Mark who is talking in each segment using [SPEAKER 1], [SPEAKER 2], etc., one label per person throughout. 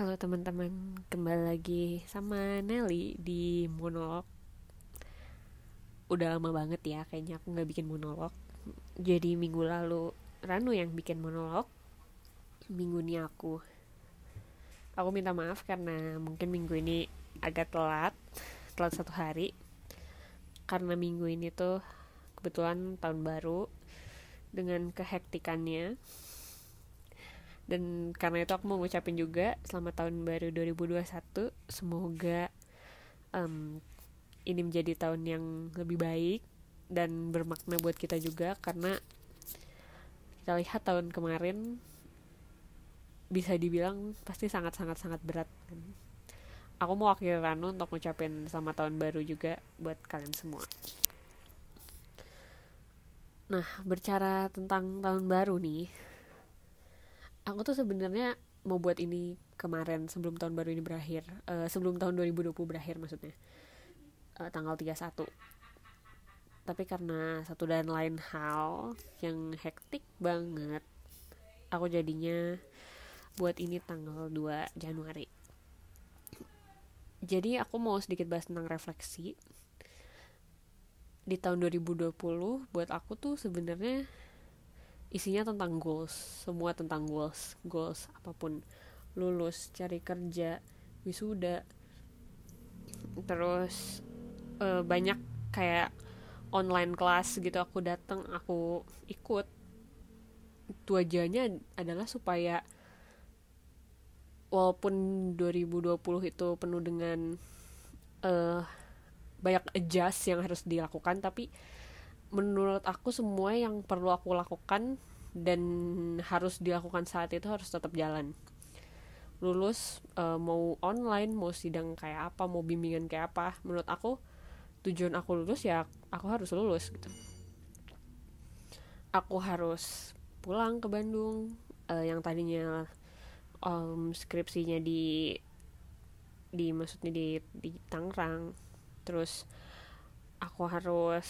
[SPEAKER 1] Halo teman-teman, kembali lagi sama Nelly di monolog. Udah lama banget ya, kayaknya aku nggak bikin monolog. Jadi minggu lalu Ranu yang bikin monolog, minggu ini aku. Aku minta maaf karena mungkin minggu ini agak telat, telat satu hari. Karena minggu ini tuh kebetulan tahun baru dengan kehektikannya dan karena itu aku mau ngucapin juga selamat tahun baru 2021 semoga um, ini menjadi tahun yang lebih baik dan bermakna buat kita juga. Karena kita lihat tahun kemarin bisa dibilang pasti sangat sangat sangat berat. Aku mau akhir Ranu untuk ngucapin selamat tahun baru juga buat kalian semua. Nah bercara tentang tahun baru nih aku tuh sebenarnya mau buat ini kemarin sebelum tahun baru ini berakhir uh, sebelum tahun 2020 berakhir maksudnya. Uh, tanggal 31 tapi karena satu dan lain hal yang hektik banget aku jadinya buat ini tanggal 2 Januari. Jadi aku mau sedikit bahas tentang refleksi. Di tahun 2020 buat aku tuh sebenarnya isinya tentang goals semua tentang goals goals apa pun. Lulus cari kerja wisuda. Terus uh, banyak kayak online kelas gitu aku datang aku ikut. Tujuannya adalah supaya walaupun 2020 itu penuh dengan uh, banyak adjust yang harus dilakukan tapi menurut aku semua yang perlu aku lakukan dan harus dilakukan saat itu harus tetap jalan. Lulus uh, mau online mau sidang kayak apa mau bimbingan kayak apa. Menurut aku tujuan aku lulus ya aku harus lulus gitu. Aku harus pulang ke Bandung uh, yang tadinya um, skripsinya di di maksudnya di di Tangerang. Terus aku harus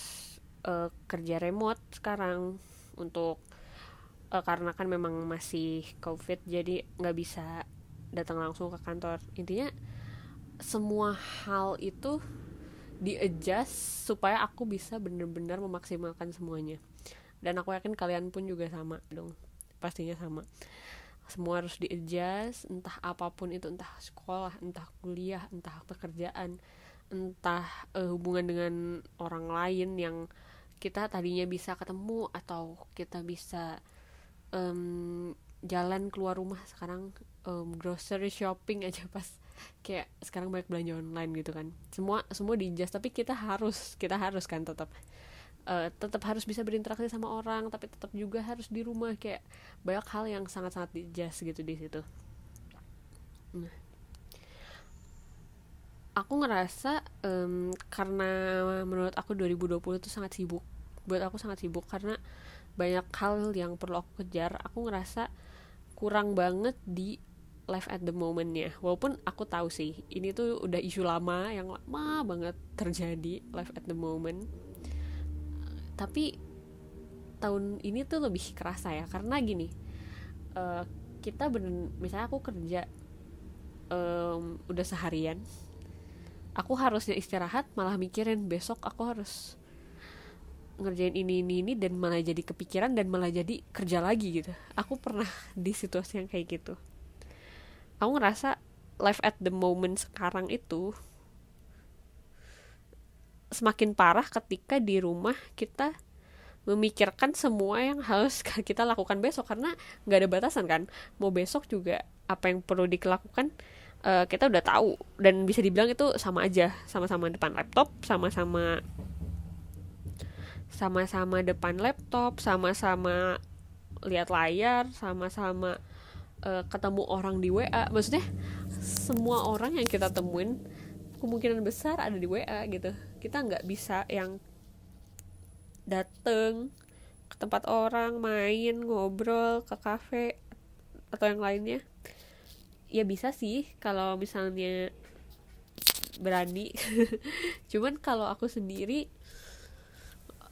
[SPEAKER 1] uh, kerja remote sekarang untuk uh, karena kan memang masih covid jadi nggak bisa datang langsung ke kantor. Intinya semua hal itu di adjust supaya aku bisa benar-benar memaksimalkan semuanya. Dan aku yakin kalian pun juga sama dong. Pastinya sama. Semua harus di adjust entah apa pun itu entah sekolah entah kuliah entah pekerjaan entah uh, hubungan dengan orang lain yang kita tadinya bisa ketemu atau kita bisa um, jalan keluar rumah sekarang um, grocery shopping aja pas. Kayak sekarang banyak belanja online gitu kan. Semua semua di just tapi kita harus kita harus kan tetap uh, tetap harus bisa berinteraksi sama orang tapi tetap juga harus di rumah. Kayak banyak hal yang sangat sangat di just gitu di situ. Nah. Aku ngerasa um, karena menurut aku 2020 itu sangat sibuk. Buat aku sangat sibuk karena banyak hal yang perlu aku kejar. Aku ngerasa kurang banget di life at the momentnya. Walaupun aku tahu sih ini tuh udah isu lama yang lama banget terjadi life at the moment. Tapi tahun ini tuh lebih kerasa ya karena gini uh, kita bener misalnya aku kerja um, udah seharian aku harusnya istirahat malah mikirin besok aku harus ngerjain ini ini ini dan malah jadi kepikiran dan malah jadi kerja lagi gitu. Aku pernah di situasi yang kayak gitu. Aku ngerasa life at the moment sekarang itu semakin parah ketika di rumah kita memikirkan semua yang harus kita lakukan besok. Karena nggak ada batasan kan. Mau besok juga apa yang perlu dilakukan uh, kita udah tahu. Dan bisa dibilang itu sama aja. Sama-sama depan laptop sama-sama sama-sama depan laptop sama-sama lihat layar sama-sama uh, ketemu orang di WA maksudnya semua orang yang kita temuin kemungkinan besar ada di WA gitu. Kita nggak bisa yang dateng ke tempat orang main ngobrol ke kafe atau yang lainnya. Ya bisa sih kalau misalnya berani. Cuman kalau aku sendiri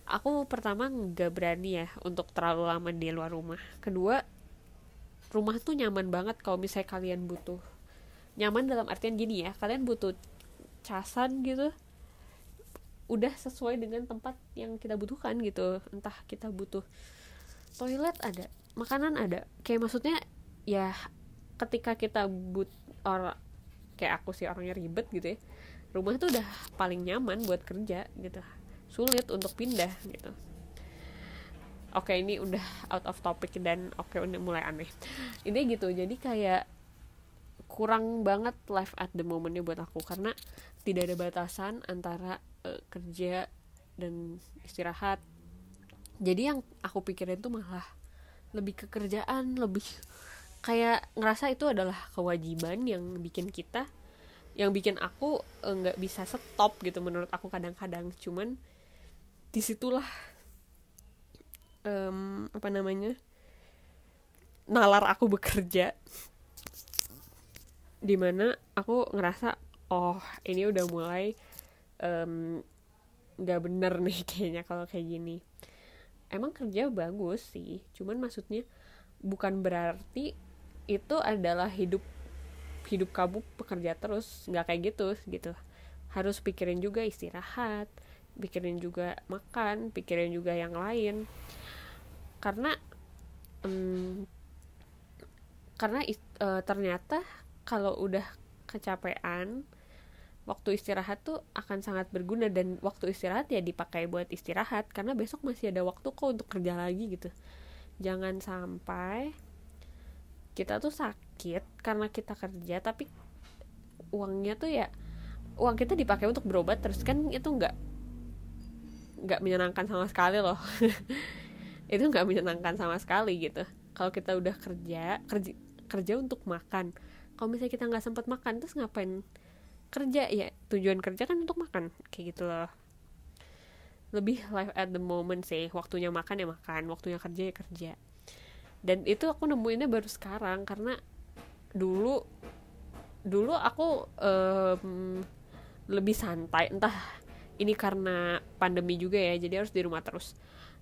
[SPEAKER 1] aku pertama nggak berani ya untuk terlalu lama di luar rumah. Kedua rumah tuh nyaman banget kalau misalnya kalian butuh. Nyaman dalam artian gini ya kalian butuh casan gitu udah sesuai dengan tempat yang kita butuhkan gitu. Entah kita butuh toilet ada makanan ada. Kayak maksudnya ya ketika kita but or kayak aku sih orangnya ribet gitu ya rumah tuh udah paling nyaman buat kerja gitu sulit untuk pindah gitu. Oke ini udah out of topic dan oke udah mulai aneh. Ini gitu jadi kayak kurang banget life at the momentnya buat aku karena tidak ada batasan antara uh, kerja dan istirahat. Jadi yang aku pikirin tuh malah lebih ke kerjaan lebih kayak ngerasa itu adalah kewajiban yang bikin kita yang bikin aku eh, nggak bisa stop gitu menurut aku kadang-kadang. Cuman di situlah um, apa namanya nalar aku bekerja. Di mana aku ngerasa oh ini udah mulai um, bener nih kayaknya kalau kayak gini. Emang kerja bagus sih cuman maksudnya bukan berarti itu adalah hidup hidup kamu bekerja terus nggak kayak gitu gitu. Harus pikirin juga istirahat pikirin juga makan pikirin juga yang lain. Karena um, karena uh, ternyata kalau udah kecapean waktu istirahat tuh akan sangat berguna dan waktu istirahat ya dipakai buat istirahat karena besok masih ada waktu kok untuk kerja lagi gitu. Jangan sampai kita tuh sakit karena kita kerja tapi uangnya tuh ya uang kita dipakai untuk berobat terus kan itu nggak nggak menyenangkan sama sekali loh. Itu nggak menyenangkan sama sekali gitu. Kalau kita udah kerja kerja kerja untuk makan. Kalau misalnya kita nggak sempat makan terus ngapain? Kerja ya tujuan kerja kan untuk makan kayak gitu loh. Lebih life at the moment sih waktunya makan ya makan waktunya kerja ya kerja. Dan itu aku nemuinnya baru sekarang karena dulu dulu aku um, lebih santai entah ini karena pandemi juga ya jadi harus di rumah terus.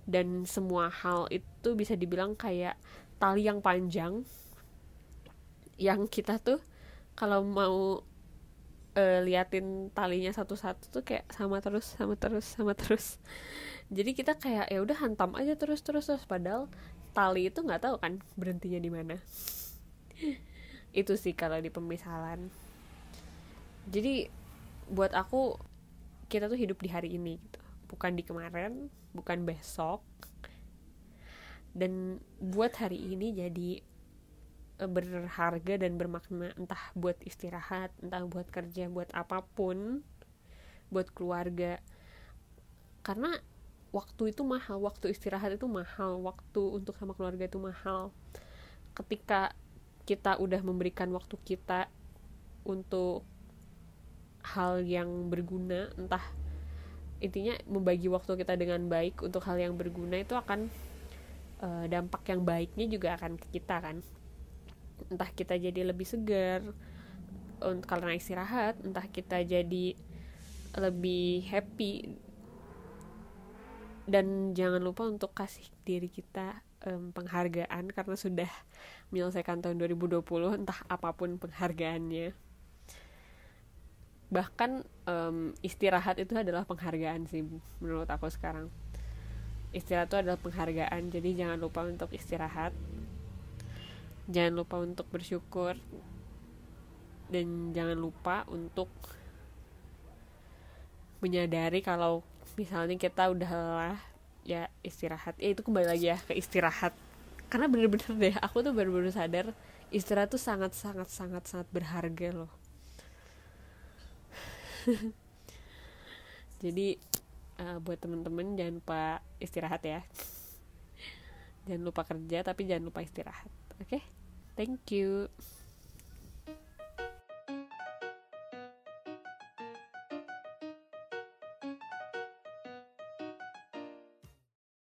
[SPEAKER 1] Dan semua hal itu bisa dibilang kayak tali yang panjang yang kita tuh kalau mau uh, liatin talinya satu-satu tuh kayak sama terus sama terus sama terus. Jadi kita kayak ya udah hantam aja terus terus terus. Padahal tali itu nggak tahu kan berhentinya di mana. Itu sih kalau di pemisalan jadi buat aku kita tuh hidup di hari ini gitu. Bukan di kemarin bukan besok. Dan buat hari ini jadi e, berharga dan bermakna entah buat istirahat entah buat kerja buat apa pun buat keluarga. Karena waktu itu mahal waktu istirahat itu mahal waktu untuk sama keluarga itu mahal. Ketika kita udah memberikan waktu kita untuk hal yang berguna entah intinya membagi waktu kita dengan baik untuk hal yang berguna itu akan uh, dampak yang baiknya juga akan ke kita kan. Entah kita jadi lebih segar karena istirahat entah kita jadi lebih happy. Dan jangan lupa untuk kasih diri kita um, penghargaan karena sudah menyelesaikan tahun 2020 entah apa pun penghargaannya bahkan um, istirahat itu adalah penghargaan sih menurut aku sekarang. Istirahat itu adalah penghargaan jadi jangan lupa untuk istirahat. Jangan lupa untuk bersyukur. Dan jangan lupa untuk menyadari kalau misalnya kita udah lelah ya istirahat. Ya itu kembali lagi ya ke istirahat. Karena bener-bener deh aku tuh baru-baru sadar istirahat tuh sangat sangat sangat sangat berharga loh jadi uh, buat temen-temen jangan lupa istirahat ya. Jangan lupa kerja tapi jangan lupa istirahat. Oke? Okay? thank you